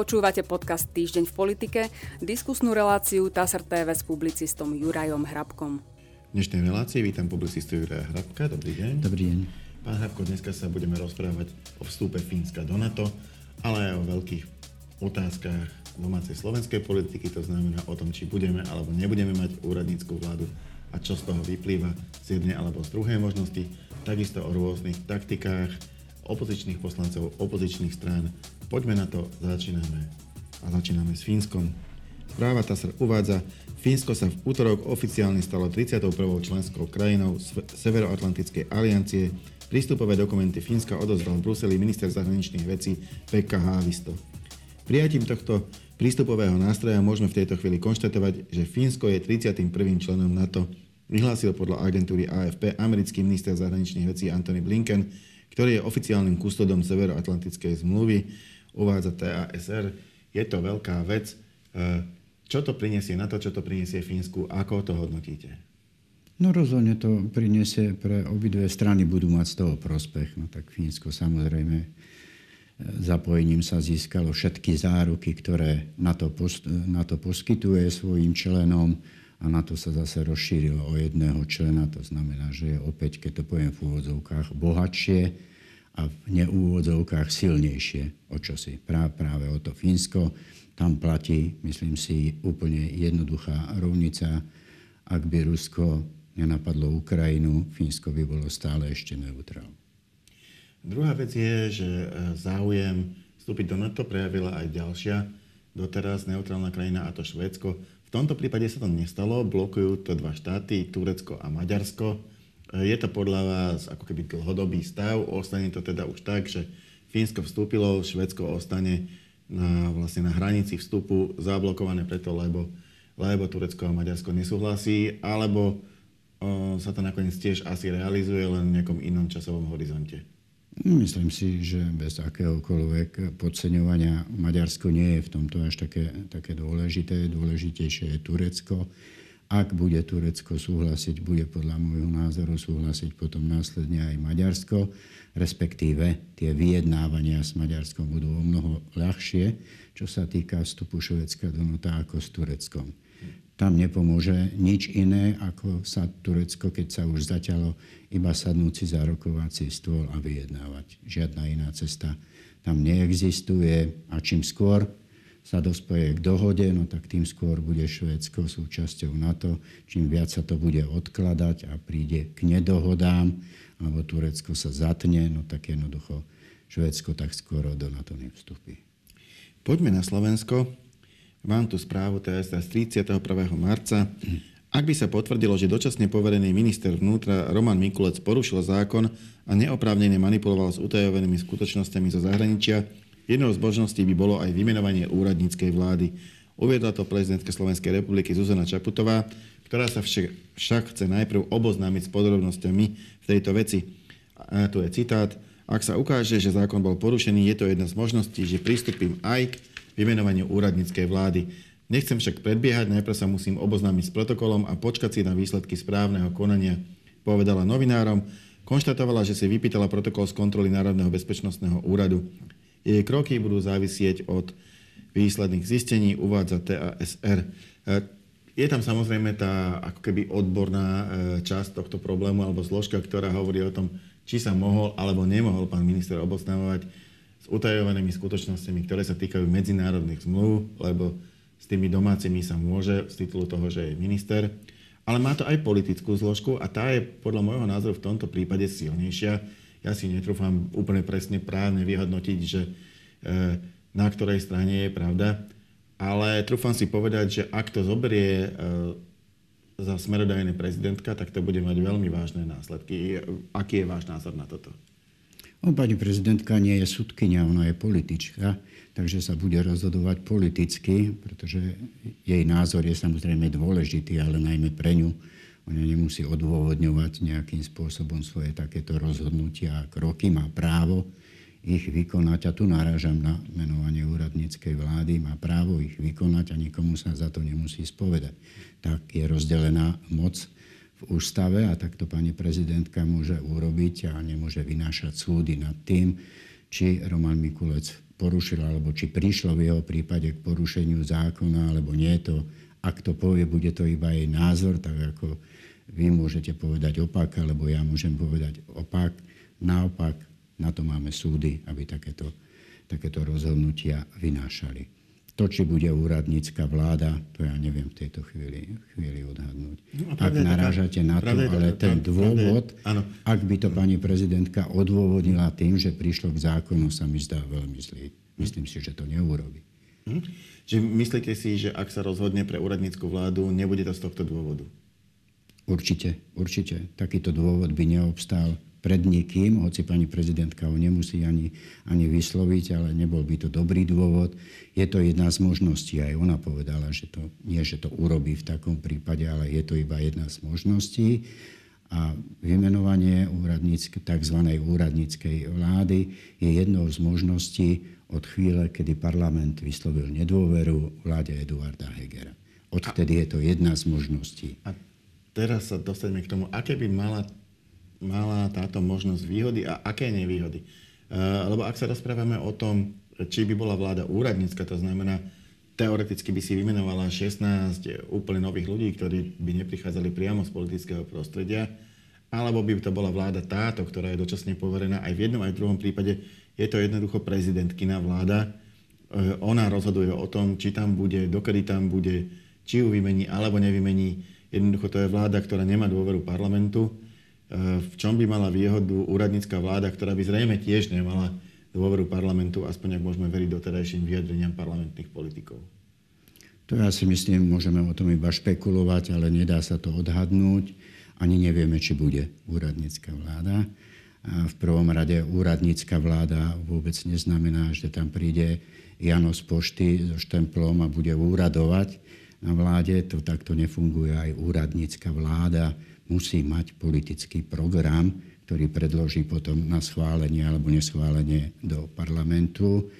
Počúvate podcast Týždeň v politike, diskusnú reláciu TASR TV s publicistom Jurajom Hrabkom. V dnešnej relácii vítam publicistu Juraja Hrabka. Dobrý deň. Dobrý deň. Pán Hrabko, dneska sa budeme rozprávať o vstupe Fínska do NATO, ale aj o veľkých otázkach domácej slovenskej politiky, to znamená o tom, či budeme alebo nebudeme mať úradníckú vládu a čo z toho vyplýva z jednej alebo z druhej možnosti, takisto o rôznych taktikách opozičných poslancov, opozičných strán, Poďme na to, začíname. A začíname s Fínskom. Správa TASR uvádza, Fínsko sa v útorok oficiálne stalo 31. členskou krajinou Severoatlantickej aliancie. Prístupové dokumenty Fínska odozdal v Bruseli minister zahraničných vecí Pekka Haavisto. Prijatím tohto prístupového nástroja môžeme v tejto chvíli konštatovať, že Fínsko je 31. členom NATO, vyhlásil podľa agentúry AFP americký minister zahraničných vecí Antony Blinken, ktorý je oficiálnym kustodom Severoatlantickej zmluvy uvádza TASR. Je to veľká vec. E, čo to prinesie na to, čo to prinesie Fínsku? Ako to hodnotíte? No rozhodne to prinesie pre obidve strany, budú mať z toho prospech. No tak Fínsko samozrejme e, zapojením sa získalo všetky záruky, ktoré na to, post, na to poskytuje svojim členom a na to sa zase rozšírilo o jedného člena. To znamená, že je opäť, keď to poviem v úvodzovkách, bohatšie a v neúvodzovkách silnejšie o čosi. Práve, práve o to Fínsko. Tam platí, myslím si, úplne jednoduchá rovnica. Ak by Rusko nenapadlo Ukrajinu, Fínsko by bolo stále ešte neutrálne. Druhá vec je, že e, záujem vstúpiť do NATO prejavila aj ďalšia doteraz neutrálna krajina, a to Švédsko. V tomto prípade sa to nestalo, blokujú to dva štáty, Turecko a Maďarsko. Je to podľa vás ako keby dlhodobý stav? Ostane to teda už tak, že Fínsko vstúpilo, Švedsko ostane na, vlastne na hranici vstupu zablokované preto, lebo, lebo Turecko a Maďarsko nesúhlasí, alebo o, sa to nakoniec tiež asi realizuje len v nejakom inom časovom horizonte? Myslím si, že bez akéhokoľvek podceňovania Maďarsko nie je v tomto až také, také dôležité. Dôležitejšie je Turecko. Ak bude Turecko súhlasiť, bude podľa môjho názoru súhlasiť potom následne aj Maďarsko, respektíve tie vyjednávania s Maďarskom budú o mnoho ľahšie, čo sa týka vstupu Švedska do NATO ako s Tureckom. Tam nepomôže nič iné, ako sa Turecko, keď sa už zaťalo, iba sadnúť si za rokovací stôl a vyjednávať. Žiadna iná cesta tam neexistuje a čím skôr sa dospoje k dohode, no tak tým skôr bude Švédsko súčasťou NATO. Čím viac sa to bude odkladať a príde k nedohodám, alebo Turecko sa zatne, no tak jednoducho Švédsko tak skoro do NATO nevstupí. Poďme na Slovensko. Mám tu správu TSA z 31. marca. Ak by sa potvrdilo, že dočasne poverený minister vnútra Roman Mikulec porušil zákon a neoprávnene manipuloval s utajovanými skutočnosťami zo zahraničia, Jednou z možností by bolo aj vymenovanie úradníckej vlády. Uviedla to prezidentka Slovenskej republiky Zuzana Čaputová, ktorá sa však chce najprv oboznámiť s podrobnosťami v tejto veci. A tu je citát. Ak sa ukáže, že zákon bol porušený, je to jedna z možností, že pristúpim aj k vymenovaniu úradníckej vlády. Nechcem však predbiehať, najprv sa musím oboznámiť s protokolom a počkať si na výsledky správneho konania, povedala novinárom. Konštatovala, že si vypýtala protokol z kontroly Národného bezpečnostného úradu. Jej kroky budú závisieť od výsledných zistení, uvádza TASR. E, je tam samozrejme tá ako keby odborná e, časť tohto problému alebo zložka, ktorá hovorí o tom, či sa mohol alebo nemohol pán minister obosnávať s utajovanými skutočnosťami, ktoré sa týkajú medzinárodných zmluv, lebo s tými domácimi sa môže z titulu toho, že je minister. Ale má to aj politickú zložku a tá je podľa môjho názoru v tomto prípade silnejšia ja si netrúfam úplne presne právne vyhodnotiť, že e, na ktorej strane je pravda, ale trúfam si povedať, že ak to zoberie e, za smerodajné prezidentka, tak to bude mať veľmi vážne následky. Aký je váš názor na toto? No, pani prezidentka nie je sudkynia, ona je politička, takže sa bude rozhodovať politicky, pretože jej názor je samozrejme dôležitý, ale najmä pre ňu nemusí odôvodňovať nejakým spôsobom svoje takéto rozhodnutia a kroky. Má právo ich vykonať, a tu narážam na menovanie úradníckej vlády, má právo ich vykonať a nikomu sa za to nemusí spovedať. Tak je rozdelená moc v ústave a takto pani prezidentka môže urobiť a nemôže vynášať súdy nad tým, či Roman Mikulec porušil, alebo či prišlo v jeho prípade k porušeniu zákona, alebo nie, to, ak to povie, bude to iba jej názor, tak ako vy môžete povedať opak, alebo ja môžem povedať opak. Naopak, na to máme súdy, aby takéto, takéto rozhodnutia vynášali. To, či bude úradnícka vláda, to ja neviem v tejto chvíli, chvíli odhadnúť. No, ak narážate na to, ale ten dôvod, ak by to pani prezidentka odôvodnila tým, že prišlo k zákonu, sa mi zdá veľmi zlý. Myslím si, že to neurobi. Hm? Čiže myslíte si, že ak sa rozhodne pre úradnícku vládu, nebude to z tohto dôvodu? Určite, určite. Takýto dôvod by neobstál pred nikým, hoci pani prezidentka ho nemusí ani, ani vysloviť, ale nebol by to dobrý dôvod. Je to jedna z možností. Aj ona povedala, že to nie, že to urobí v takom prípade, ale je to iba jedna z možností. A vymenovanie tzv. úradníckej vlády je jednou z možností od chvíle, kedy parlament vyslovil nedôveru vláde Eduarda Hegera. Odtedy je to jedna z možností. A teraz sa dostaneme k tomu, aké by mala mala táto možnosť výhody a aké nevýhody. Eh, lebo ak sa rozprávame o tom, či by bola vláda úradnícka, to znamená, teoreticky by si vymenovala 16 úplne nových ľudí, ktorí by neprichádzali priamo z politického prostredia, alebo by to bola vláda táto, ktorá je dočasne poverená. Aj v jednom, aj v druhom prípade je to jednoducho prezidentkina vláda. Eh, ona rozhoduje o tom, či tam bude, dokedy tam bude, či ju vymení alebo nevymení. Jednoducho to je vláda, ktorá nemá dôveru parlamentu v čom by mala výhodu úradnícka vláda, ktorá by zrejme tiež nemala dôveru parlamentu, aspoň ak môžeme veriť doterajším vyjadreniam parlamentných politikov? To ja si myslím, môžeme o tom iba špekulovať, ale nedá sa to odhadnúť. Ani nevieme, či bude úradnícka vláda. A v prvom rade úradnícka vláda vôbec neznamená, že tam príde Jano z pošty so štemplom a bude úradovať na vláde. To takto nefunguje aj úradnícka vláda musí mať politický program, ktorý predloží potom na schválenie alebo neschválenie do parlamentu.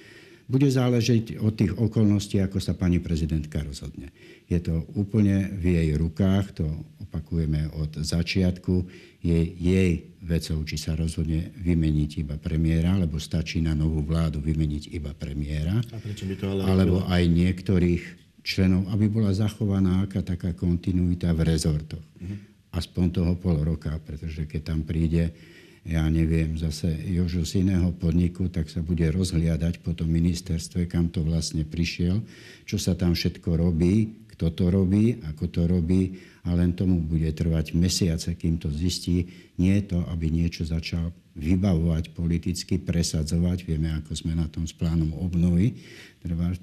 Bude záležiť od tých okolností, ako sa pani prezidentka rozhodne. Je to úplne v jej rukách, to opakujeme od začiatku. Je jej vecou, či sa rozhodne vymeniť iba premiéra, alebo stačí na novú vládu vymeniť iba premiéra. Alebo aj niektorých členov, aby bola zachovaná aká taká kontinuita v rezortoch. Uh-huh aspoň toho pol roka, pretože keď tam príde, ja neviem, zase Jožo z iného podniku, tak sa bude rozhliadať po tom ministerstve, kam to vlastne prišiel, čo sa tam všetko robí, kto to robí, ako to robí a len tomu bude trvať mesiace, kým to zistí. Nie to, aby niečo začal vybavovať politicky, presadzovať. Vieme, ako sme na tom s plánom obnovy.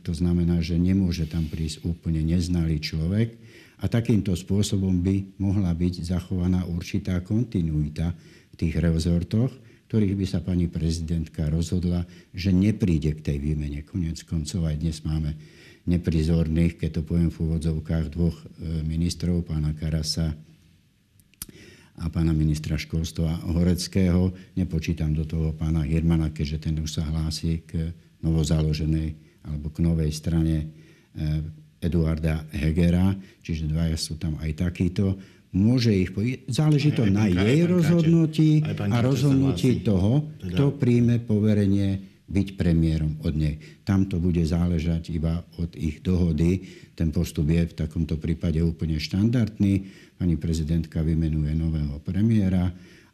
To znamená, že nemôže tam prísť úplne neznalý človek, a takýmto spôsobom by mohla byť zachovaná určitá kontinuita v tých rezortoch, ktorých by sa pani prezidentka rozhodla, že nepríde k tej výmene. Konec koncov aj dnes máme neprizorných, keď to poviem v úvodzovkách, dvoch e, ministrov, pána Karasa a pána ministra školstva Horeckého. Nepočítam do toho pána Hirmana, keďže ten už sa hlási k novozaloženej alebo k novej strane e, Eduarda Hegera, čiže dvaja sú tam aj takíto. Môže ich... Po... Záleží to aj, na jej rozhodnutí a rozhodnutí toho, teda... kto príjme poverenie byť premiérom od nej. Tam to bude záležať iba od ich dohody. Ten postup je v takomto prípade úplne štandardný. Pani prezidentka vymenuje nového premiéra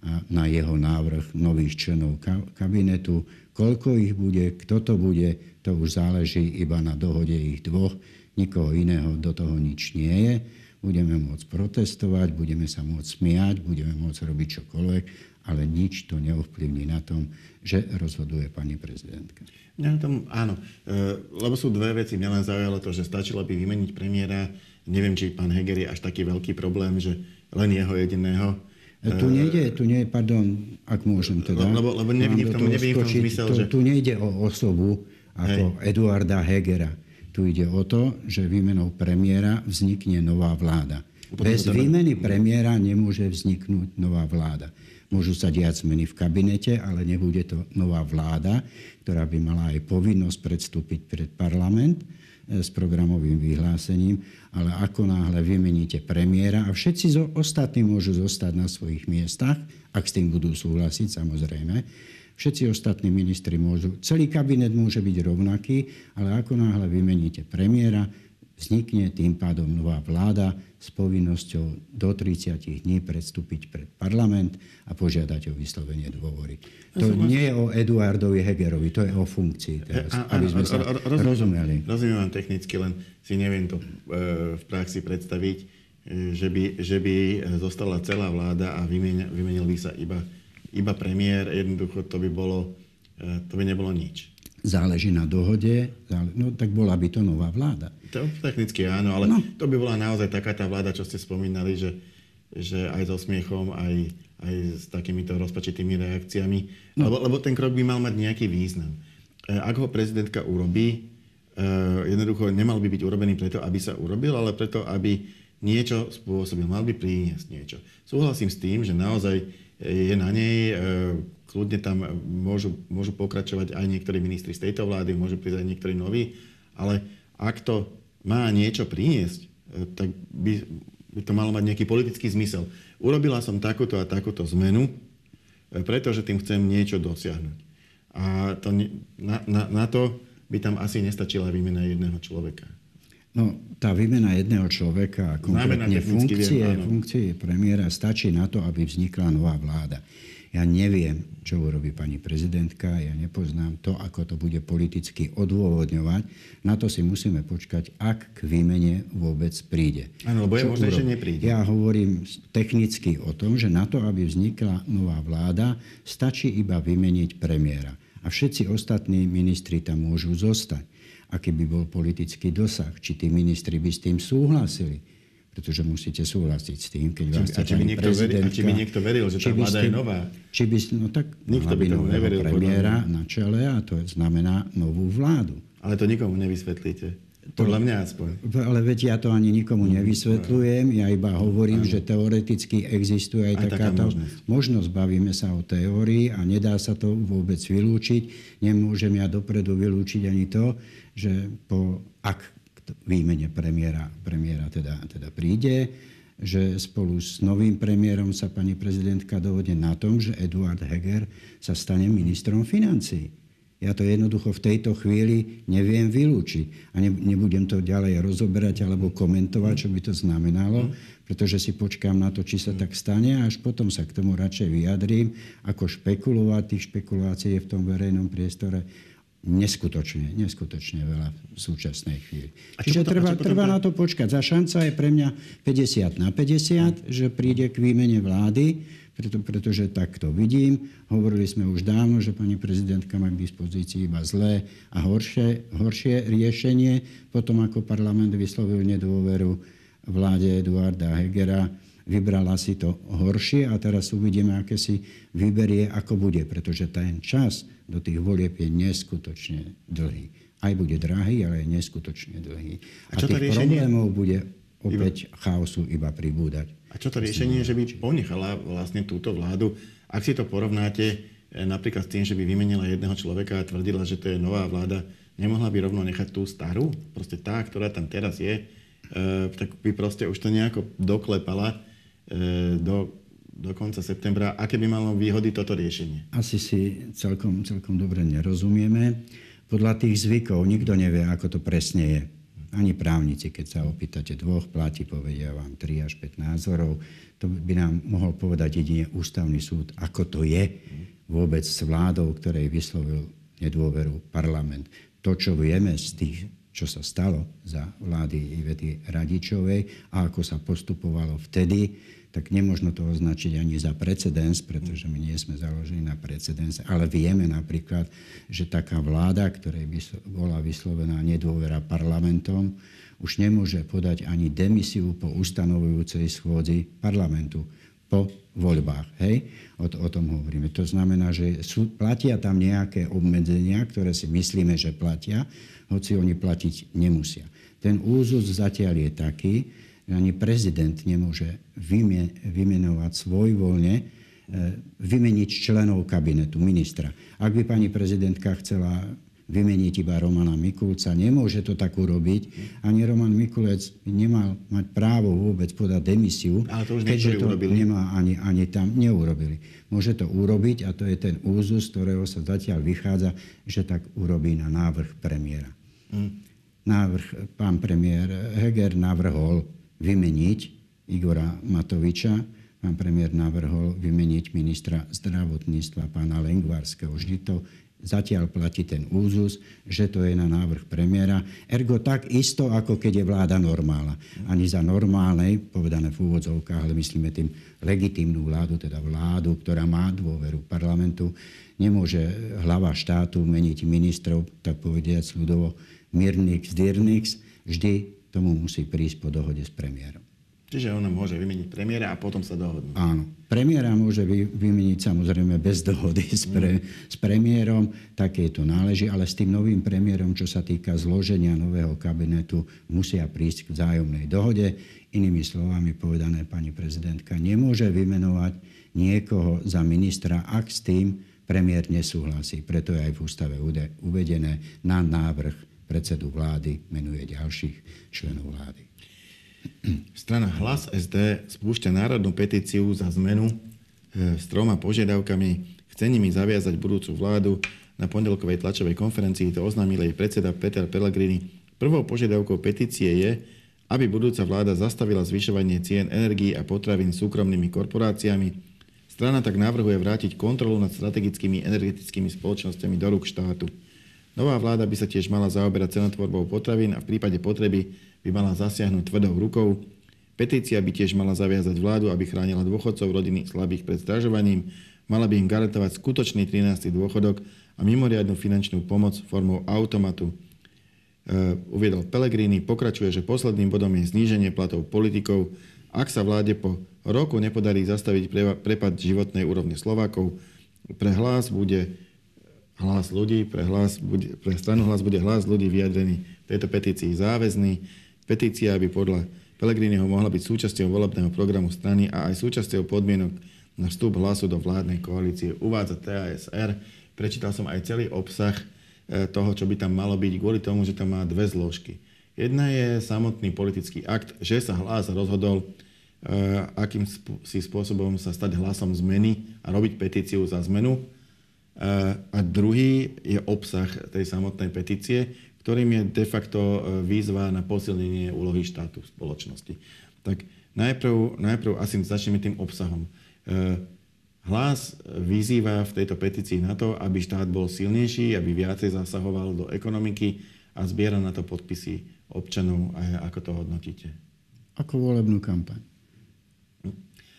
a na jeho návrh nových členov kabinetu. Koľko ich bude, kto to bude, to už záleží iba na dohode ich dvoch nikoho iného do toho nič nie je. Budeme môcť protestovať, budeme sa môcť smiať, budeme môcť robiť čokoľvek, ale nič to neovplyvní na tom, že rozhoduje pani prezidentka. Mňa na tom, áno, e, lebo sú dve veci. Mňa len zaujalo to, že stačilo by vymeniť premiéra. Neviem, či pán Heger je až taký veľký problém, že len jeho jediného e, tu nejde, tu nie, pardon, ak môžem teda. Lebo, lebo nevidím, v tom, nevidím v tom zmysel, tu, že... Tu nejde o osobu ako Hej. Eduarda Hegera. Tu ide o to, že výmenou premiéra vznikne nová vláda. Bez výmeny premiéra nemôže vzniknúť nová vláda. Môžu sa diať zmeny v kabinete, ale nebude to nová vláda, ktorá by mala aj povinnosť predstúpiť pred parlament e, s programovým vyhlásením, ale ako náhle vymeníte premiéra a všetci zo, ostatní môžu zostať na svojich miestach, ak s tým budú súhlasiť samozrejme, Všetci ostatní ministri môžu, celý kabinet môže byť rovnaký, ale ako náhle vymeníte premiéra, vznikne tým pádom nová vláda s povinnosťou do 30 dní predstúpiť pred parlament a požiadať o vyslovenie dôvory. To nie je o Eduardovi Hegerovi, to je o funkcii teraz, aby sme sa rozumeli. Rozumiem vám technicky, len si neviem to e, v praxi predstaviť, e, že by, že by zostala celá vláda a vymenil, vymenil by sa iba, iba premiér. Jednoducho to by, bolo, e, to by nebolo nič záleží na dohode, no tak bola by to nová vláda. To technicky áno, ale no. to by bola naozaj taká tá vláda, čo ste spomínali, že, že aj so smiechom, aj, aj s takýmito rozpačitými reakciami, no. lebo, lebo ten krok by mal mať nejaký význam. E, ak ho prezidentka urobí, e, jednoducho nemal by byť urobený preto, aby sa urobil, ale preto, aby niečo spôsobil. Mal by priniesť niečo. Súhlasím s tým, že naozaj je na nej e, kľudne tam môžu, môžu pokračovať aj niektorí ministri z tejto vlády, môžu prísť aj niektorí noví, ale ak to má niečo priniesť, e, tak by, by to malo mať nejaký politický zmysel. Urobila som takúto a takúto zmenu, e, pretože tým chcem niečo dosiahnuť. A to, na, na, na to by tam asi nestačila výmena jedného človeka. No, tá výmena jedného človeka, konkrétne funkcie, viem, funkcie premiéra, stačí na to, aby vznikla nová vláda. Ja neviem, čo urobí pani prezidentka, ja nepoznám to, ako to bude politicky odôvodňovať. Na to si musíme počkať, ak k výmene vôbec príde. Áno, lebo je možné, že nepríde. Ja hovorím technicky o tom, že na to, aby vznikla nová vláda, stačí iba vymeniť premiéra. A všetci ostatní ministri tam môžu zostať. Aký by bol politický dosah? Či tí ministri by s tým súhlasili? pretože musíte súhlasiť s tým, keď vás a či by niekto veril, a či by niekto veril, že tá vláda je nová? Či by, no tak Nikto by tomu neveril. premiéra na čele a to znamená novú vládu. Ale to nikomu nevysvetlíte. Podľa mňa aspoň. Ale veď ja to ani nikomu nevysvetľujem, ja iba hovorím, ano. že teoreticky existuje aj, aj takáto možnosť. možnosť. Bavíme sa o teórii a nedá sa to vôbec vylúčiť. Nemôžem ja dopredu vylúčiť ani to, že po, ak výmene premiéra, premiéra teda, teda príde, že spolu s novým premiérom sa pani prezidentka dohodne na tom, že Eduard Heger sa stane ministrom financií. Ja to jednoducho v tejto chvíli neviem vylúčiť. A nebudem to ďalej rozoberať alebo komentovať, čo by to znamenalo, pretože si počkám na to, či sa tak stane a až potom sa k tomu radšej vyjadrím, ako špekulovať. Tých špekulácií je v tom verejnom priestore neskutočne, neskutočne veľa v súčasnej chvíli. A Čiže potom, treba, potom... treba na to počkať. Za šanca je pre mňa 50 na 50, že príde k výmene vlády, preto, pretože tak to vidím. Hovorili sme už dávno, že pani prezidentka má k dispozícii iba zlé a horšie, horšie riešenie. Potom, ako parlament vyslovil nedôveru vláde Eduarda Hegera, vybrala si to horšie a teraz uvidíme, aké si vyberie, ako bude, pretože ten čas do tých volieb je neskutočne dlhý. Aj bude drahý, ale je neskutočne dlhý. A, a tých riešenie? problémov bude opäť iba... chaosu iba pribúdať. A čo to riešenie, že by ponechala vlastne túto vládu? Ak si to porovnáte e, napríklad s tým, že by vymenila jedného človeka a tvrdila, že to je nová vláda, nemohla by rovno nechať tú starú? Proste tá, ktorá tam teraz je, e, tak by proste už to nejako doklepala E, do, do konca septembra. Aké by malo výhody toto riešenie? Asi si celkom, celkom dobre nerozumieme. Podľa tých zvykov nikto nevie, ako to presne je. Ani právnici, keď sa opýtate dvoch, platí, povedia vám 3 až 5 názorov. To by nám mohol povedať jedine ústavný súd, ako to je vôbec s vládou, ktorej vyslovil nedôveru parlament. To, čo vieme z tých čo sa stalo za vlády Ivety Radičovej a ako sa postupovalo vtedy, tak nemôžno to označiť ani za precedens, pretože my nie sme založení na precedens, ale vieme napríklad, že taká vláda, ktorej by bola vyslovená nedôvera parlamentom, už nemôže podať ani demisiu po ustanovujúcej schôdzi parlamentu po voľbách. Hej? O, o tom hovoríme. To znamená, že sú, platia tam nejaké obmedzenia, ktoré si myslíme, že platia, hoci oni platiť nemusia. Ten úzus zatiaľ je taký, že ani prezident nemôže vymenovať svojvoľne, e, vymeniť členov kabinetu, ministra. Ak by pani prezidentka chcela vymeniť iba Romana Mikulca. Nemôže to tak urobiť. Ani Roman Mikulec nemal mať právo vôbec podať demisiu, Ale to už keďže to urobili. nemá ani, ani tam neurobili. Môže to urobiť a to je ten úzus, z ktorého sa zatiaľ vychádza, že tak urobí na návrh premiéra. Hmm. Návrh, pán premiér Heger navrhol vymeniť Igora Matoviča, pán premiér navrhol vymeniť ministra zdravotníctva pána Lengvarského. Vždy to Zatiaľ platí ten úzus, že to je na návrh premiéra. Ergo tak isto, ako keď je vláda normálna. Ani za normálnej, povedané v úvodzovkách, ale myslíme tým legitímnu vládu, teda vládu, ktorá má dôveru parlamentu, nemôže hlava štátu meniť ministrov, tak povediať ľudovo, mirnix, dirnix, vždy tomu musí prísť po dohode s premiérom. Čiže ona môže vymeniť premiéra a potom sa dohodnú. Áno. Premiéra môže vy, vymeniť samozrejme bez dohody s, pre, s premiérom, také to náleží, ale s tým novým premiérom, čo sa týka zloženia nového kabinetu, musia prísť k vzájomnej dohode. Inými slovami povedané, pani prezidentka nemôže vymenovať niekoho za ministra, ak s tým premiér nesúhlasí. Preto je aj v ústave uvedené na návrh predsedu vlády menuje ďalších členov vlády. Strana Hlas SD spúšťa národnú petíciu za zmenu e, s troma požiadavkami. Chce nimi zaviazať budúcu vládu. Na pondelkovej tlačovej konferencii to oznámil jej predseda Peter Pellegrini. Prvou požiadavkou petície je, aby budúca vláda zastavila zvyšovanie cien energií a potravín súkromnými korporáciami. Strana tak navrhuje vrátiť kontrolu nad strategickými energetickými spoločnosťami do rúk štátu. Nová vláda by sa tiež mala zaoberať cenotvorbou potravín a v prípade potreby by mala zasiahnuť tvrdou rukou. Petícia by tiež mala zaviazať vládu, aby chránila dôchodcov rodiny slabých pred zdražovaním, mala by im garantovať skutočný 13. dôchodok a mimoriadnu finančnú pomoc formou automatu. E, uviedol Pellegrini, pokračuje, že posledným bodom je zníženie platov politikov. Ak sa vláde po roku nepodarí zastaviť prepad životnej úrovne Slovákov, pre hlas bude hlas ľudí, pre, hlas bude, pre stranu hlas bude hlas ľudí vyjadrený v tejto petícii záväzný. Petícia by podľa Pelegriniho mohla byť súčasťou volebného programu strany a aj súčasťou podmienok na vstup hlasu do vládnej koalície. Uvádza TASR. Prečítal som aj celý obsah e, toho, čo by tam malo byť, kvôli tomu, že tam má dve zložky. Jedna je samotný politický akt, že sa hlas rozhodol, e, akým si spôsobom sa stať hlasom zmeny a robiť petíciu za zmenu. A druhý je obsah tej samotnej petície, ktorým je de facto e, výzva na posilnenie úlohy štátu v spoločnosti. Tak najprv, najprv asi začneme tým obsahom. E, hlas vyzýva v tejto petícii na to, aby štát bol silnejší, aby viacej zasahoval do ekonomiky a zbiera na to podpisy občanov. A ako to hodnotíte? Ako volebnú kampaň.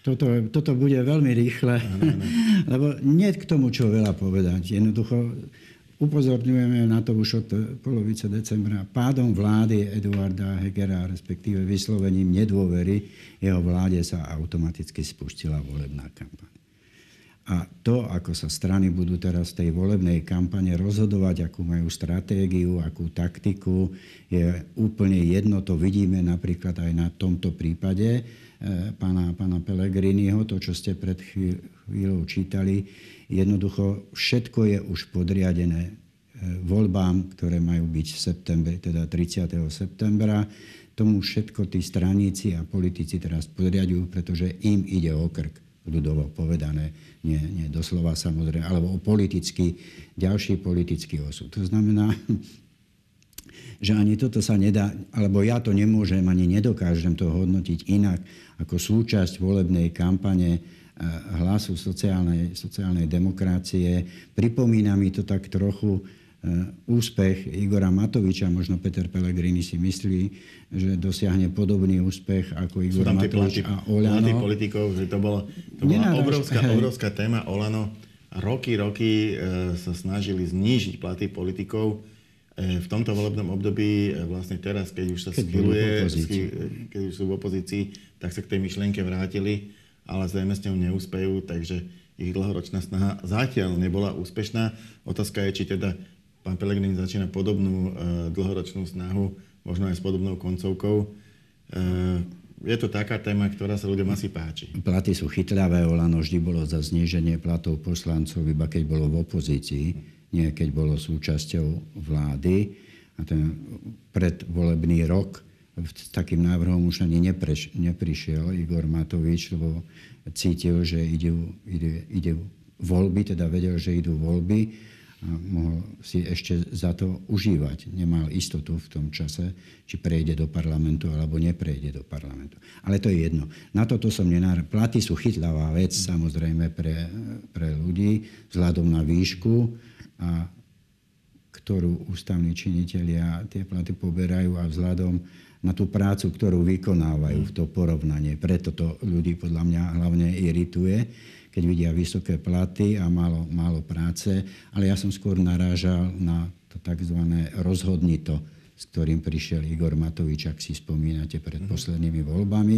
Toto, toto bude veľmi rýchle, ano, ano. lebo nie k tomu, čo veľa povedať. Jednoducho Upozorňujeme na to už od polovice decembra pádom vlády Eduarda Hegera, respektíve vyslovením nedôvery jeho vláde sa automaticky spustila volebná kampaň. A to, ako sa strany budú teraz v tej volebnej kampane rozhodovať, akú majú stratégiu, akú taktiku, je úplne jedno. To vidíme napríklad aj na tomto prípade pána, pána Pelegriniho, to, čo ste pred chvíľou čítali Jednoducho všetko je už podriadené e, voľbám, ktoré majú byť v septembri, teda 30. septembra. Tomu všetko tí straníci a politici teraz podriadujú, pretože im ide o krk, ľudovo povedané, nie, nie doslova samozrejme, alebo o politický, ďalší politický osud. To znamená, že ani toto sa nedá, alebo ja to nemôžem, ani nedokážem to hodnotiť inak ako súčasť volebnej kampane hlasu sociálnej, sociálnej demokracie. Pripomína mi to tak trochu e, úspech Igora Matoviča, možno Peter Pellegrini si myslí, že dosiahne podobný úspech ako Igor Matovič a Olano. politikov, že to, bolo, to bola obrovská, obrovská téma Olano. Roky, roky e, sa snažili znížiť platy politikov. E, v tomto volebnom období, vlastne teraz, keď už sa schyluje, keď už sú v opozícii, tak sa k tej myšlienke vrátili ale zrejme s ňou neúspejú, takže ich dlhoročná snaha zatiaľ nebola úspešná. Otázka je, či teda pán Pelegrini začína podobnú e, dlhoročnú snahu, možno aj s podobnou koncovkou. E, je to taká téma, ktorá sa ľuďom asi páči. Platy sú chytľavé, Olano vždy bolo za zníženie platov poslancov, iba keď bolo v opozícii. Nie keď bolo súčasťou vlády. A ten predvolebný rok s takým návrhom už ani nepreš, neprišiel Igor Matovič, lebo cítil, že ide, ide, ide voľby, teda vedel, že idú voľby a mohol si ešte za to užívať. Nemal istotu v tom čase, či prejde do parlamentu alebo neprejde do parlamentu. Ale to je jedno. Na toto som nenár... Platy sú chytlavá vec samozrejme pre, pre ľudí vzhľadom na výšku a ktorú ústavní činitelia tie platy poberajú a vzhľadom na tú prácu, ktorú vykonávajú v to porovnanie. Preto to ľudí podľa mňa hlavne irituje keď vidia vysoké platy a málo, málo práce. Ale ja som skôr narážal na to tzv. rozhodnito, s ktorým prišiel Igor Matovič, ak si spomínate, pred mhm. poslednými voľbami.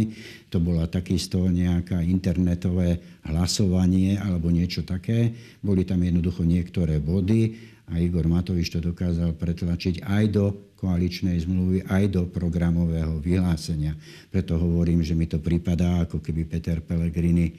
To bola takisto nejaká internetové hlasovanie alebo niečo také. Boli tam jednoducho niektoré body a Igor Matovič to dokázal pretlačiť aj do koaličnej zmluvy, aj do programového vyhlásenia. Preto hovorím, že mi to pripadá, ako keby Peter Pellegrini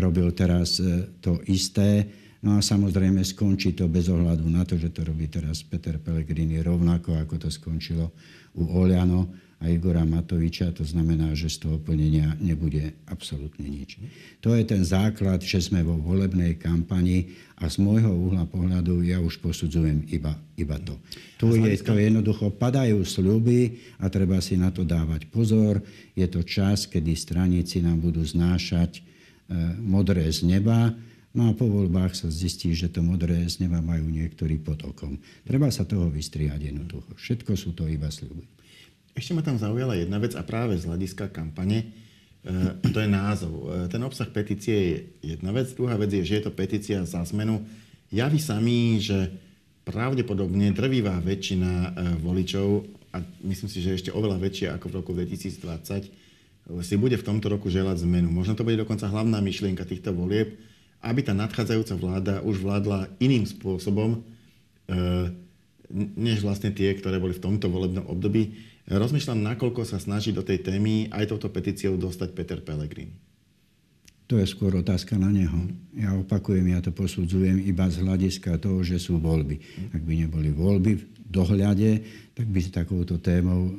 robil teraz e, to isté. No a samozrejme skončí to bez ohľadu na to, že to robí teraz Peter Pellegrini rovnako, ako to skončilo u Oliano a Igora Matoviča. To znamená, že z toho plnenia nebude absolútne nič. To je ten základ, že sme vo volebnej kampani a z môjho uhla pohľadu ja už posudzujem iba, iba to. Tu je to jednoducho, padajú sľuby a treba si na to dávať pozor. Je to čas, kedy straníci nám budú znášať E, modré z neba, no a po voľbách sa zistí, že to modré z neba majú niektorí pod okom. Treba sa toho vystriať jednoducho. Všetko sú to iba sľuby. Ešte ma tam zaujala jedna vec a práve z hľadiska kampane, e, to je názov. E, ten obsah petície je jedna vec, druhá vec je, že je to petícia za zmenu. Javí samý, že pravdepodobne drvivá väčšina voličov, a myslím si, že ešte oveľa väčšia ako v roku 2020, si bude v tomto roku želať zmenu. Možno to bude dokonca hlavná myšlienka týchto volieb, aby tá nadchádzajúca vláda už vládla iným spôsobom, eh, než vlastne tie, ktoré boli v tomto volebnom období. Rozmýšľam, nakoľko sa snaží do tej témy aj touto petíciou dostať Peter Pellegrini. To je skôr otázka na neho. Ja opakujem, ja to posudzujem iba z hľadiska toho, že sú voľby. Ak by neboli voľby v dohľade, tak by si takouto témou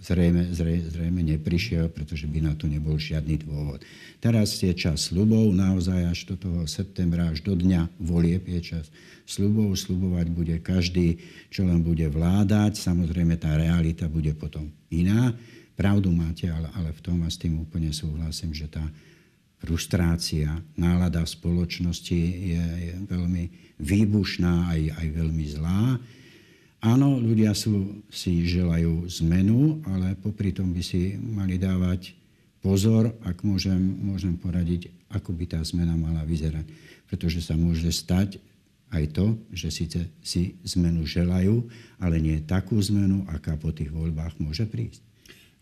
zrejme, zrejme, zrejme neprišiel, pretože by na to nebol žiadny dôvod. Teraz je čas slubov, naozaj až do toho septembra, až do dňa volieb je čas slubov. Slubovať bude každý, čo len bude vládať. Samozrejme, tá realita bude potom iná. Pravdu máte, ale, ale v tom a s tým úplne súhlasím, že tá frustrácia, nálada v spoločnosti je, je veľmi výbušná, aj, aj veľmi zlá. Áno, ľudia sú, si želajú zmenu, ale popri tom by si mali dávať pozor, ak môžem, môžem poradiť, ako by tá zmena mala vyzerať. Pretože sa môže stať aj to, že síce si zmenu želajú, ale nie takú zmenu, aká po tých voľbách môže prísť.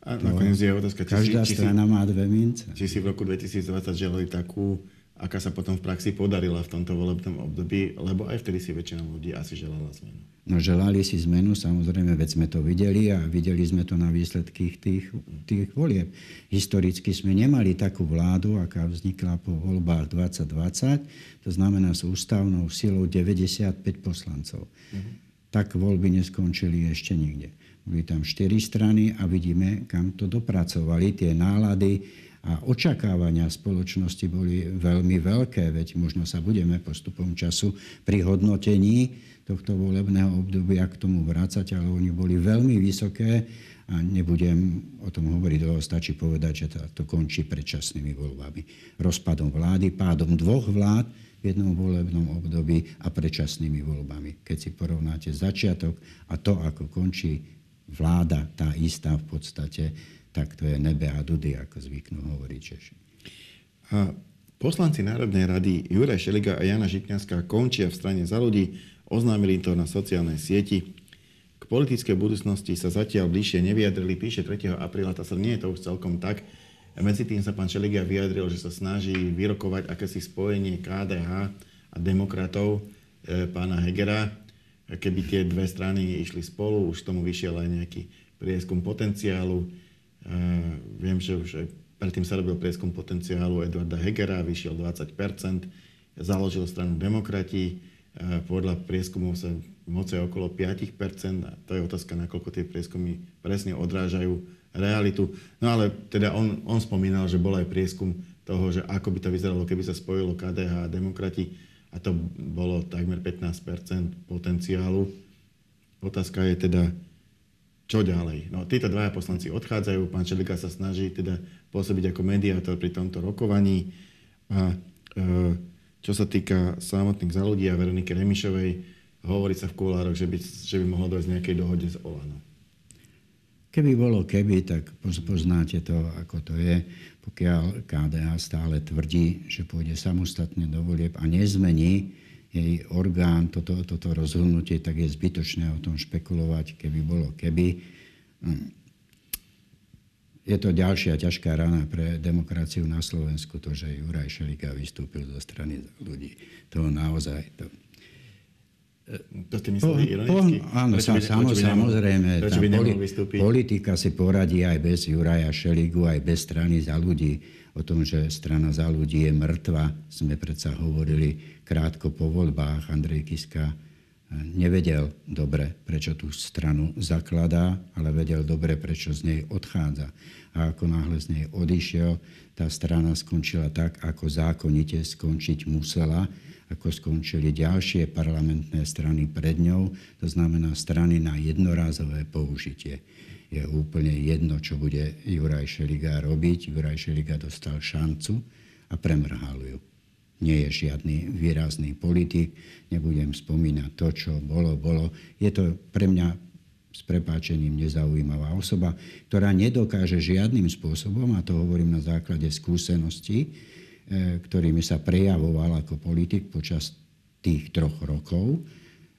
A nakoniec je otázka, či každá si, či strana si, má dve mince. Či si v roku 2020 želali takú, aká sa potom v praxi podarila v tomto volebnom období, lebo aj vtedy si väčšina ľudí asi želala zmenu. No želali si zmenu, samozrejme, veď sme to videli a videli sme to na výsledky tých, tých volieb. Historicky sme nemali takú vládu, aká vznikla po voľbách 2020, to znamená s ústavnou silou 95 poslancov. Mm-hmm. Tak voľby neskončili ešte nikde. Boli tam štyri strany a vidíme, kam to dopracovali. Tie nálady a očakávania spoločnosti boli veľmi veľké, veď možno sa budeme postupom času pri hodnotení tohto volebného obdobia k tomu vrácať, ale oni boli veľmi vysoké a nebudem o tom hovoriť dlho, stačí povedať, že to, končí predčasnými voľbami. Rozpadom vlády, pádom dvoch vlád v jednom volebnom období a predčasnými voľbami. Keď si porovnáte začiatok a to, ako končí vláda, tá istá v podstate, tak to je nebe a dudy, ako zvyknú hovoriť Češi. A poslanci Národnej rady Juraj Šeliga a Jana Žitňanská končia v strane za ľudí Oznámili to na sociálnej sieti. K politickej budúcnosti sa zatiaľ bližšie nevyjadrili, píše 3. apríla, to sa nie je to už celkom tak. Medzi tým sa pán Šeligia vyjadril, že sa snaží vyrokovať akési spojenie KDH a demokratov e, pána Hegera. Keby tie dve strany išli spolu, už tomu vyšiel aj nejaký prieskum potenciálu. E, viem, že už predtým sa robil prieskum potenciálu Eduarda Hegera, vyšiel 20%, založil stranu demokrati, podľa prieskumov sa moce okolo 5%. A to je otázka, nakoľko tie prieskumy presne odrážajú realitu. No ale teda on, on spomínal, že bol aj prieskum toho, že ako by to vyzeralo, keby sa spojilo KDH a demokrati a to bolo takmer 15% potenciálu. Otázka je teda, čo ďalej. No, títo dvaja poslanci odchádzajú, pán Čelika sa snaží teda pôsobiť ako mediátor pri tomto rokovaní a e, čo sa týka samotných za ľudí a Veroniky Remišovej, hovorí sa v kulároch, že by, že by mohlo dojsť nejakej dohode s Olano. Keby bolo keby, tak poznáte to, ako to je. Pokiaľ KDH stále tvrdí, že pôjde samostatne do volieb a nezmení jej orgán toto, toto rozhodnutie, tak je zbytočné o tom špekulovať, keby bolo keby. Hm. Je to ďalšia ťažká rana pre demokraciu na Slovensku, to, že Juraj Šelika vystúpil zo strany ľudí. To naozaj... To, to ste mysleli ironicky? Po, áno, prečo by, samo, prečo by samozrejme. Prečo by poli, politika si poradí aj bez Juraja Šeligu, aj bez strany za ľudí. O tom, že strana za ľudí je mŕtva, sme predsa hovorili krátko po voľbách. Andrej Kiska nevedel dobre, prečo tú stranu zakladá, ale vedel dobre, prečo z nej odchádza. A ako náhle z nej odišiel, tá strana skončila tak, ako zákonite skončiť musela ako skončili ďalšie parlamentné strany pred ňou, to znamená strany na jednorázové použitie. Je úplne jedno, čo bude Juraj Šeliga robiť. Juraj Šeliga dostal šancu a premrhal ju. Nie je žiadny výrazný politik, nebudem spomínať to, čo bolo, bolo. Je to pre mňa s prepáčením nezaujímavá osoba, ktorá nedokáže žiadnym spôsobom, a to hovorím na základe skúseností, E, ktorými sa prejavoval ako politik počas tých troch rokov,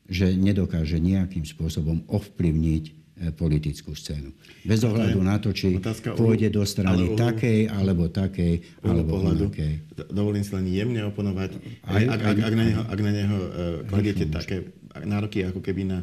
že nedokáže nejakým spôsobom ovplyvniť politickú scénu. Bez ohľadu na to, či pôjde do strany ale takej, alebo takej, alebo onakej. Dovolím si len jemne oponovať. Aj, ak, ak, ak, na neho, ak na neho uh, kladiete také nároky ako keby na,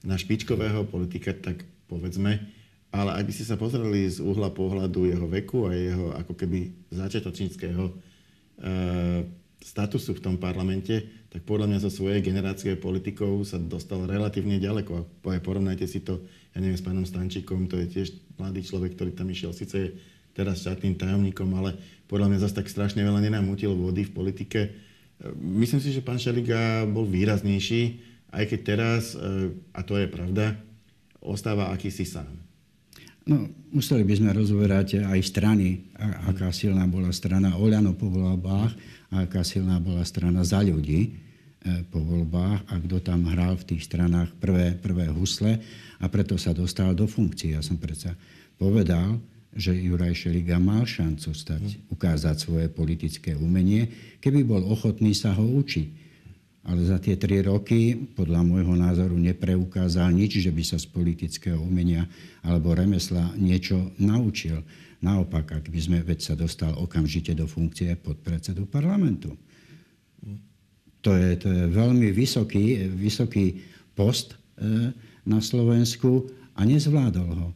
na špičkového politika, tak povedzme, ale ak by ste sa pozreli z uhla pohľadu jeho veku a jeho ako keby začiatočníckého Eh, statusu v tom parlamente, tak podľa mňa zo svojej generácie politikov sa dostal relatívne ďaleko. A porovnajte si to, ja neviem, s pánom Stančíkom, to je tiež mladý človek, ktorý tam išiel, síce je teraz štátnym tajomníkom, ale podľa mňa zase tak strašne veľa nenamútil vody v politike. Eh, myslím si, že pán Šeliga bol výraznejší, aj keď teraz, eh, a to je pravda, ostáva akýsi sám. No, museli by sme rozoberať aj strany, aká silná bola strana Oľano po voľbách a aká silná bola strana za ľudí e, po voľbách a kto tam hral v tých stranách prvé, prvé husle. A preto sa dostal do funkcie. Ja som predsa povedal, že Juraj Šeliga mal šancu stať, ukázať svoje politické umenie, keby bol ochotný sa ho učiť ale za tie tri roky podľa môjho názoru nepreukázal nič, že by sa z politického umenia alebo remesla niečo naučil. Naopak, ak by sme, veď sa dostal okamžite do funkcie podpredsedu parlamentu. To je, to je veľmi vysoký, vysoký post e, na Slovensku a nezvládol ho.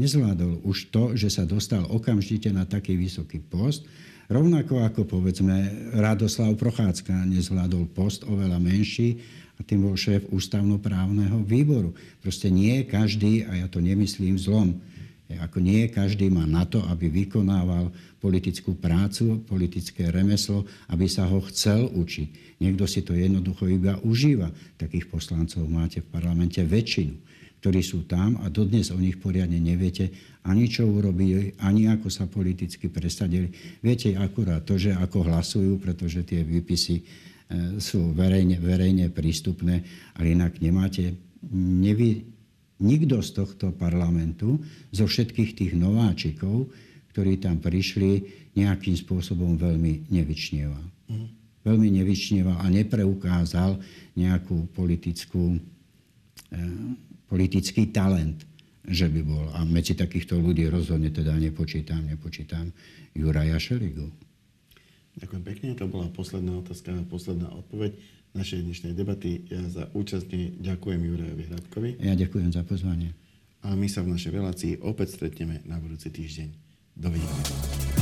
Nezvládol už to, že sa dostal okamžite na taký vysoký post Rovnako ako povedzme Radoslav Prochádzka nezvládol post oveľa menší a tým bol šéf ústavnoprávneho výboru. Proste nie každý, a ja to nemyslím zlom, ako nie každý má na to, aby vykonával politickú prácu, politické remeslo, aby sa ho chcel učiť. Niekto si to jednoducho iba užíva. Takých poslancov máte v parlamente väčšinu ktorí sú tam a dodnes o nich poriadne neviete ani čo urobili, ani ako sa politicky presadili. Viete akurát to, že ako hlasujú, pretože tie výpisy e, sú verejne, verejne prístupné, ale inak nemáte, nevy, nikto z tohto parlamentu, zo všetkých tých nováčikov, ktorí tam prišli, nejakým spôsobom veľmi nevyčnieval. Mm. Veľmi nevyčnieval a nepreukázal nejakú politickú e, politický talent, že by bol. A medzi takýchto ľudí rozhodne teda nepočítam, nepočítam Juraja Šeligu. Ďakujem pekne. To bola posledná otázka a posledná odpoveď našej dnešnej debaty. Ja za účastne ďakujem Jurajovi Hradkovi. Ja ďakujem za pozvanie. A my sa v našej relácii opäť stretneme na budúci týždeň. Dovidenia.